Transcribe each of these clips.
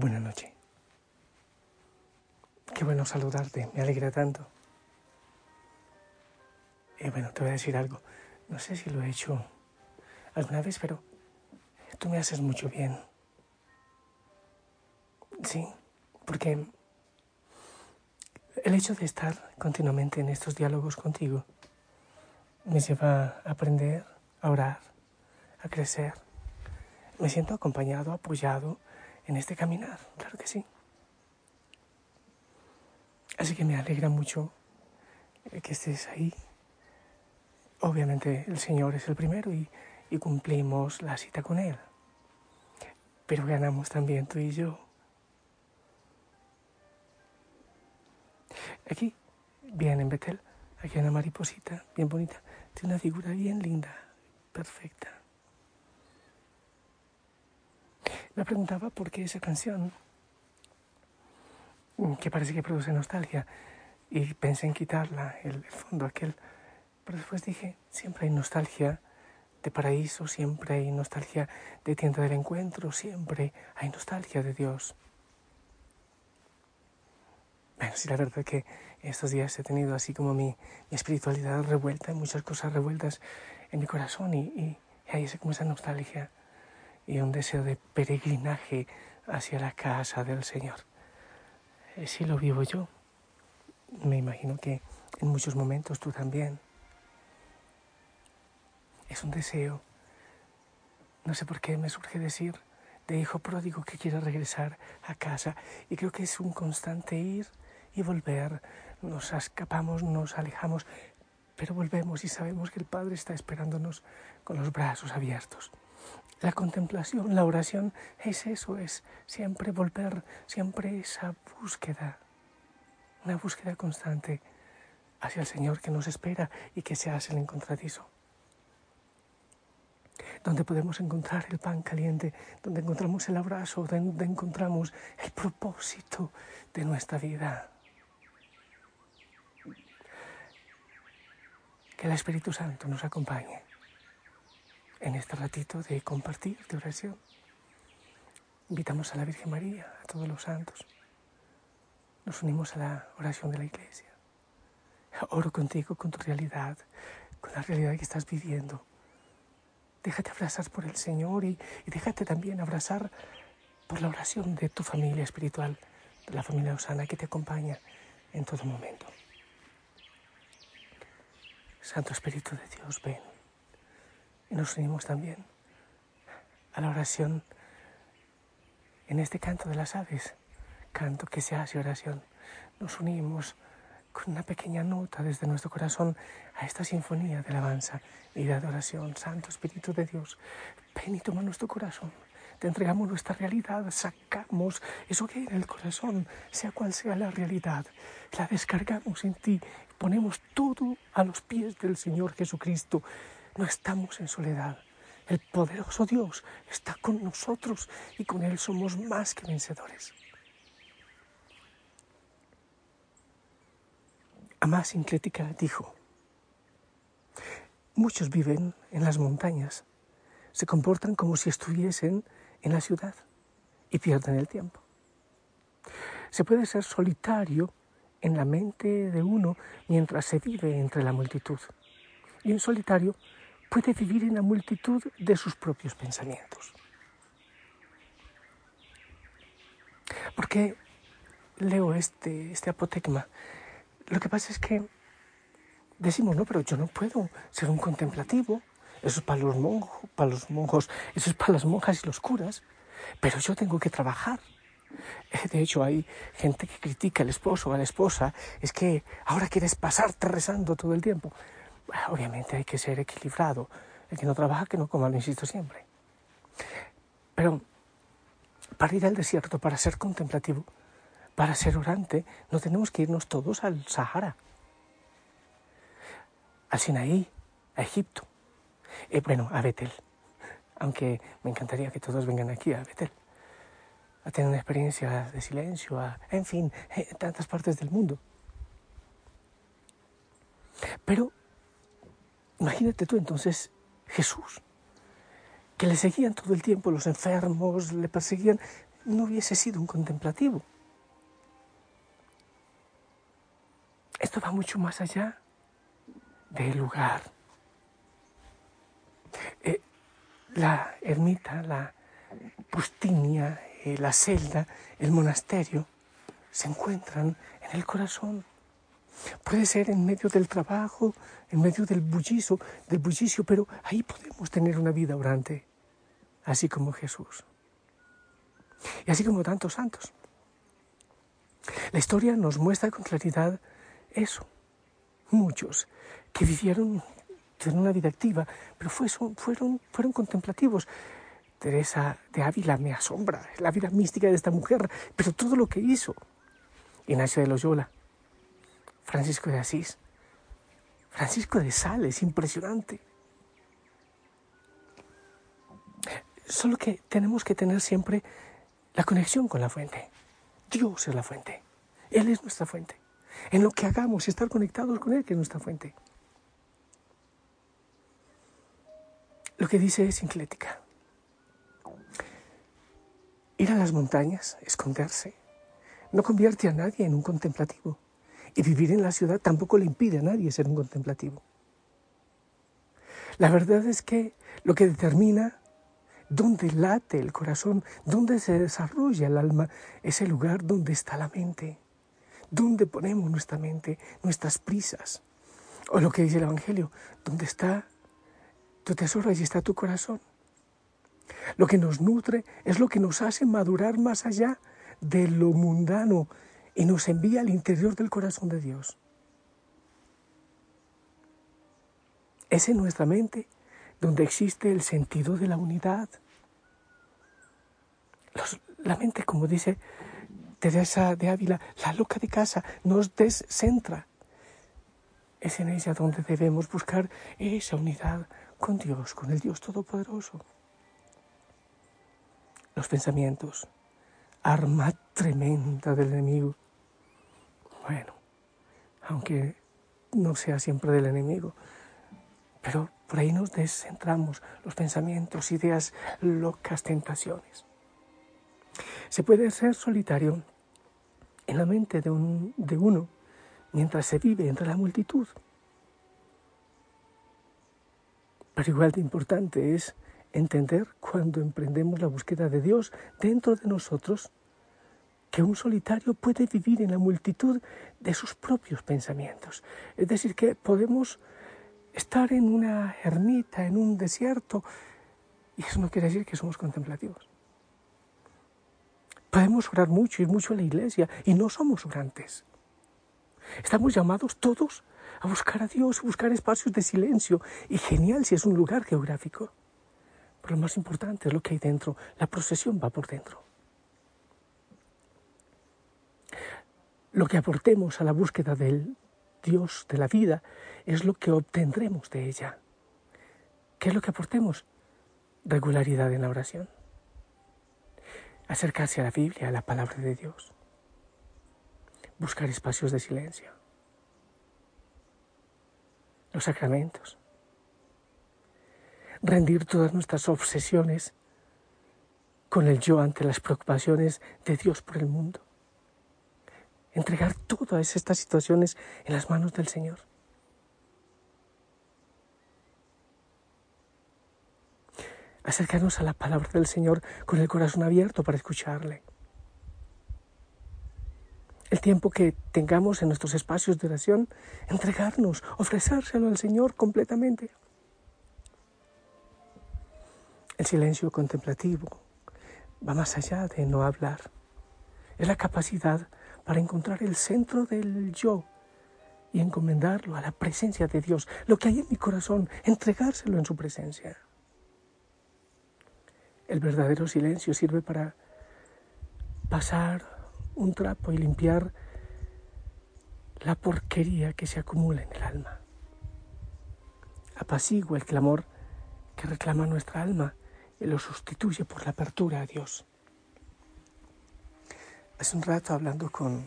Buenas noches. Qué bueno saludarte, me alegra tanto. Y bueno, te voy a decir algo. No sé si lo he hecho alguna vez, pero tú me haces mucho bien. Sí, porque el hecho de estar continuamente en estos diálogos contigo me lleva a aprender, a orar, a crecer. Me siento acompañado, apoyado en este caminar, claro que sí. Así que me alegra mucho que estés ahí. Obviamente el Señor es el primero y, y cumplimos la cita con Él. Pero ganamos también tú y yo. Aquí, bien en Betel, aquí hay una mariposita bien bonita. Tiene una figura bien linda, perfecta. Me preguntaba por qué esa canción, que parece que produce nostalgia, y pensé en quitarla, el fondo aquel. Pero después dije, siempre hay nostalgia de paraíso, siempre hay nostalgia de tienda del encuentro, siempre hay nostalgia de Dios. Bueno, sí, la verdad que estos días he tenido así como mi, espiritualidad revuelta, muchas cosas revueltas en mi corazón y, y, hay como esa nostalgia y un deseo de peregrinaje hacia la casa del Señor. Eh, sí lo vivo yo. Me imagino que en muchos momentos tú también. Es un deseo. No sé por qué me surge decir de hijo pródigo que quiere regresar a casa y creo que es un constante ir y volver. Nos escapamos, nos alejamos, pero volvemos y sabemos que el Padre está esperándonos con los brazos abiertos. La contemplación, la oración es eso, es siempre volver, siempre esa búsqueda, una búsqueda constante hacia el Señor que nos espera y que se hace el encontradizo. Donde podemos encontrar el pan caliente, donde encontramos el abrazo, donde encontramos el propósito de nuestra vida. Que el Espíritu Santo nos acompañe en este ratito de compartir, de oración. Invitamos a la Virgen María, a todos los santos. Nos unimos a la oración de la Iglesia. Oro contigo, con tu realidad, con la realidad que estás viviendo. Déjate abrazar por el Señor y, déjate también abrazar por la oración de tu familia espiritual, de la familia Osana que te acompaña en todo momento. Santo Espíritu de Dios, ven. Y nos unimos también a la oración en este canto de las aves, canto que se hace oración. Nos unimos con una pequeña nota desde nuestro corazón a esta sinfonía de alabanza y de adoración. Santo Espíritu de Dios, ven y toma nuestro corazón. Te entregamos nuestra realidad, sacamos eso que hay en el corazón, sea cual sea la realidad, la descargamos en ti ponemos todo a los pies del Señor Jesucristo. No estamos en soledad. El poderoso Dios está con nosotros y con Él somos más que vencedores. Amás Sinclética dijo, muchos viven en las montañas, se comportan como si estuviesen en la ciudad y pierden el tiempo. Se puede ser solitario en la mente de uno mientras se vive entre la multitud. Y un solitario puede vivir en la multitud de sus propios pensamientos. ¿Por qué leo este, este apotecma? Lo que pasa es que decimos, no, pero yo no puedo ser un contemplativo. Eso es para los, monjos, para los monjos, eso es para las monjas y los curas. Pero yo tengo que trabajar. Eh, de hecho, hay gente que critica al esposo o a la esposa, es que ahora quieres pasarte rezando todo el tiempo. Obviamente hay que ser equilibrado. El que no trabaja, que no coma, lo insisto siempre. Pero para ir al desierto, para ser contemplativo, para ser orante, no tenemos que irnos todos al Sahara, al Sinaí, a Egipto, eh, bueno, a Betel. Aunque me encantaría que todos vengan aquí a Betel a tener una experiencia de silencio, a, en fin, en tantas partes del mundo. Pero imagínate tú entonces Jesús, que le seguían todo el tiempo los enfermos, le perseguían, no hubiese sido un contemplativo. Esto va mucho más allá del lugar. Eh, la ermita, la pustinia, eh, la celda, el monasterio, se encuentran en el corazón. Puede ser en medio del trabajo, en medio del bullicio, del bullicio, pero ahí podemos tener una vida orante, así como Jesús. Y así como tantos santos. La historia nos muestra con claridad eso. Muchos que vivieron una vida activa, pero fueron, fueron contemplativos. Teresa de Ávila me asombra, la vida mística de esta mujer, pero todo lo que hizo. Ignacio de Loyola, Francisco de Asís, Francisco de Sales, impresionante. Solo que tenemos que tener siempre la conexión con la fuente. Dios es la fuente. Él es nuestra fuente. En lo que hagamos, estar conectados con Él, que es nuestra fuente. Lo que dice es sinclética. Ir a las montañas, esconderse, no convierte a nadie en un contemplativo. Y vivir en la ciudad tampoco le impide a nadie ser un contemplativo. La verdad es que lo que determina dónde late el corazón, dónde se desarrolla el alma, es el lugar donde está la mente, dónde ponemos nuestra mente, nuestras prisas. O lo que dice el Evangelio, dónde está tu tesoro, allí está tu corazón. Lo que nos nutre es lo que nos hace madurar más allá de lo mundano y nos envía al interior del corazón de Dios. Es en nuestra mente donde existe el sentido de la unidad. la mente, como dice Teresa de Ávila, la loca de casa, nos descentra. Es en ella donde debemos buscar esa unidad con Dios, con el Dios Todopoderoso. Los pensamientos, arma tremenda del enemigo. Bueno, aunque no sea siempre del enemigo, pero por ahí nos descentramos los pensamientos, ideas locas, tentaciones. Se puede ser solitario en la mente de, un, de uno mientras se vive entre la multitud. Pero igual de importante es entender cuando emprendemos la búsqueda de Dios dentro de nosotros que un solitario puede vivir en la multitud de sus propios pensamientos. Es decir, que podemos estar en una ermita, en un desierto, y eso no quiere decir que somos contemplativos. Podemos orar mucho, ir mucho a la iglesia, y no somos orantes. Estamos llamados todos a buscar a Dios, a buscar espacios de silencio, y genial si es un lugar geográfico. Pero lo más importante es lo que hay dentro, la procesión va por dentro. Lo que aportemos a la búsqueda del Dios de la vida es lo que obtendremos de ella. ¿Qué es lo que aportemos? Regularidad en la oración. Acercarse a la Biblia, a la palabra de Dios. Buscar espacios de silencio. Los sacramentos. Rendir todas nuestras obsesiones con el yo ante las preocupaciones de Dios por el mundo entregar todas estas situaciones en las manos del Señor. Acercarnos a la palabra del Señor con el corazón abierto para escucharle. El tiempo que tengamos en nuestros espacios de oración, entregarnos, ofrecérselo al Señor completamente. El silencio contemplativo va más allá de no hablar. Es la capacidad para encontrar el centro del yo y encomendarlo a la presencia de Dios, lo que hay en mi corazón, entregárselo en su presencia. El verdadero silencio sirve para pasar un trapo y limpiar la porquería que se acumula en el alma. Apacigua el clamor que reclama nuestra alma y lo sustituye por la apertura a Dios. Hace un rato hablando con,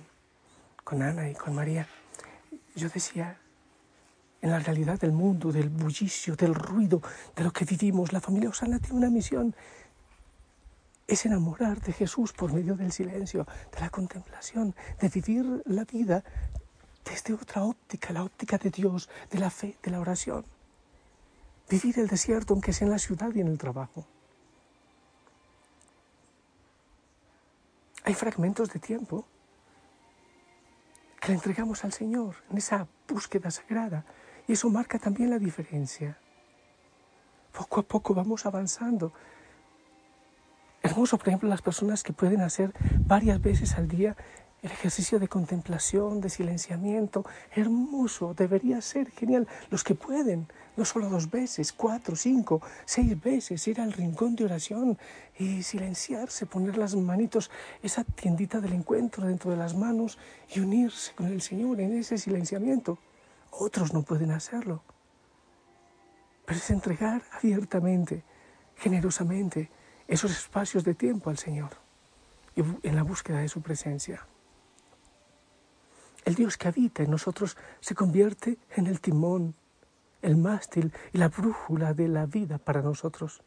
con Ana y con María, yo decía, en la realidad del mundo, del bullicio, del ruido, de lo que vivimos, la familia Osana tiene una misión es enamorar de Jesús por medio del silencio, de la contemplación, de vivir la vida desde otra óptica, la óptica de Dios, de la fe, de la oración. Vivir el desierto, aunque sea en la ciudad y en el trabajo. Hay fragmentos de tiempo que le entregamos al Señor en esa búsqueda sagrada y eso marca también la diferencia. Poco a poco vamos avanzando. Hermoso, por ejemplo, las personas que pueden hacer varias veces al día el ejercicio de contemplación, de silenciamiento, hermoso, debería ser genial. Los que pueden, no solo dos veces, cuatro, cinco, seis veces, ir al rincón de oración y silenciarse, poner las manitos, esa tiendita del encuentro dentro de las manos y unirse con el Señor en ese silenciamiento. Otros no pueden hacerlo. Pero es entregar abiertamente, generosamente, esos espacios de tiempo al Señor y en la búsqueda de su presencia. El Dios que habita en nosotros se convierte en el timón, el mástil y la brújula de la vida para nosotros.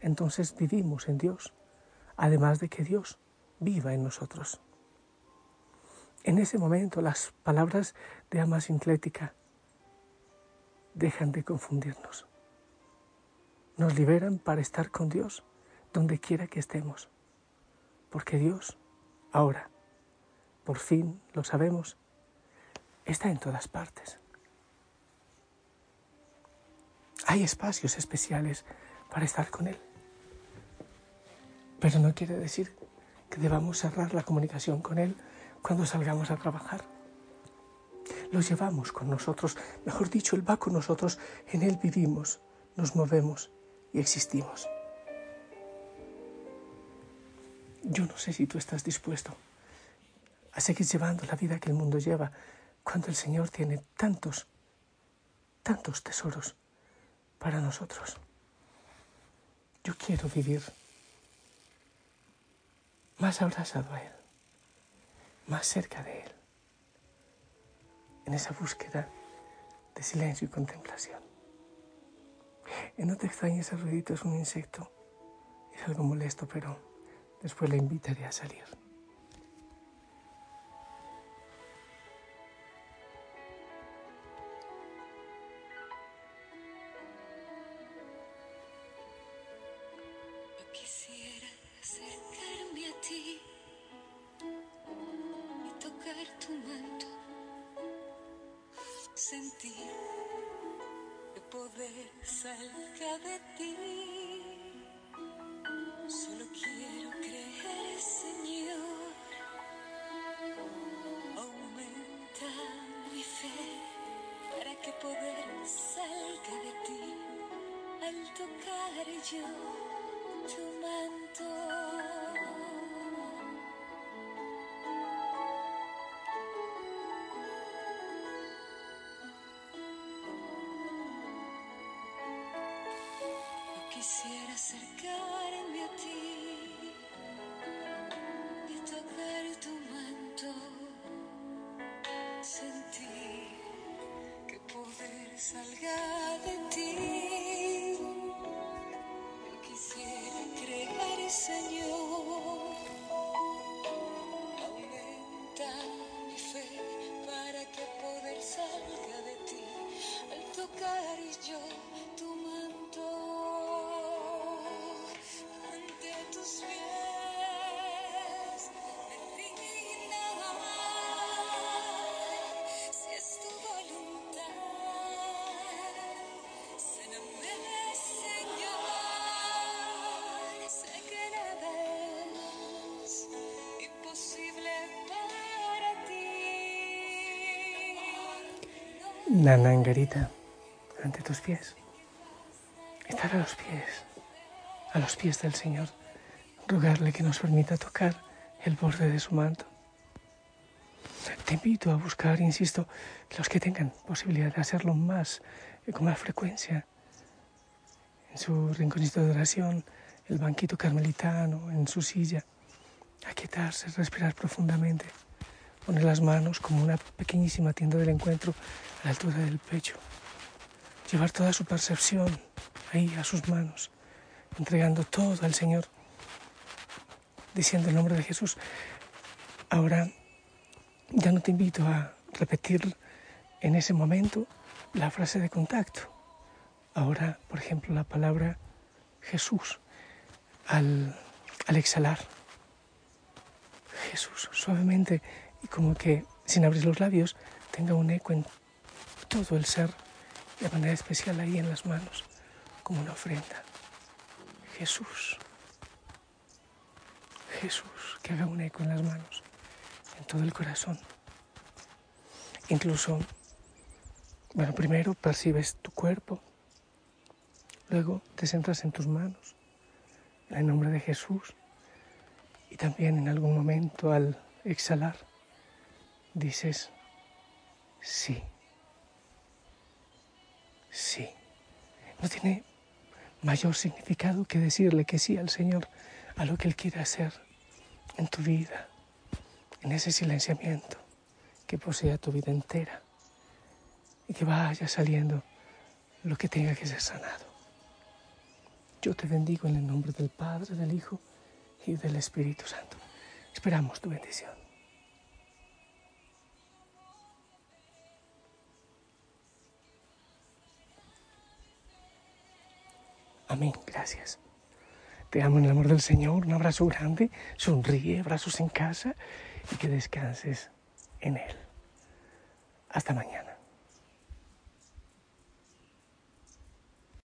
Entonces vivimos en Dios, además de que Dios viva en nosotros. En ese momento las palabras de ama sinclética dejan de confundirnos. Nos liberan para estar con Dios donde quiera que estemos, porque Dios ahora por fin lo sabemos, está en todas partes. Hay espacios especiales para estar con Él. Pero no quiere decir que debamos cerrar la comunicación con Él cuando salgamos a trabajar. Lo llevamos con nosotros, mejor dicho, Él va con nosotros, en Él vivimos, nos movemos y existimos. Yo no sé si tú estás dispuesto a seguir llevando la vida que el mundo lleva cuando el Señor tiene tantos, tantos tesoros para nosotros. Yo quiero vivir más abrazado a Él, más cerca de Él, en esa búsqueda de silencio y contemplación. Y no te extrañes, el ruidito es un insecto, es algo molesto, pero después le invitaré a salir. Salga de ti. Quisiera acercarme a ti y tocar tu manto, sentir que poder salga de ti. Yo quisiera creer, Señor, Nanangarita, ante tus pies. Estar a los pies, a los pies del Señor, rogarle que nos permita tocar el borde de su manto. Te invito a buscar, insisto, los que tengan posibilidad de hacerlo más, eh, con más frecuencia, en su rinconcito de oración, el banquito carmelitano, en su silla, aquietarse, respirar profundamente poner las manos como una pequeñísima tienda del encuentro a la altura del pecho, llevar toda su percepción ahí a sus manos, entregando todo al Señor diciendo el nombre de Jesús. Ahora ya no te invito a repetir en ese momento la frase de contacto. Ahora, por ejemplo, la palabra Jesús al, al exhalar. Jesús, suavemente y como que sin abrir los labios tenga un eco en todo el ser de manera especial ahí en las manos, como una ofrenda. Jesús. Jesús, que haga un eco en las manos, en todo el corazón. Incluso, bueno, primero percibes tu cuerpo, luego te centras en tus manos, en el nombre de Jesús, y también en algún momento al exhalar dices, sí, sí. No tiene mayor significado que decirle que sí al Señor a lo que Él quiere hacer en tu vida, en ese silenciamiento que posea tu vida entera y que vaya saliendo lo que tenga que ser sanado. Yo te bendigo en el nombre del Padre, del Hijo y del Espíritu Santo. Esperamos tu bendición. Amén. Gracias. Te amo en el amor del Señor. Un abrazo grande. Sonríe, abrazos en casa y que descanses en Él. Hasta mañana.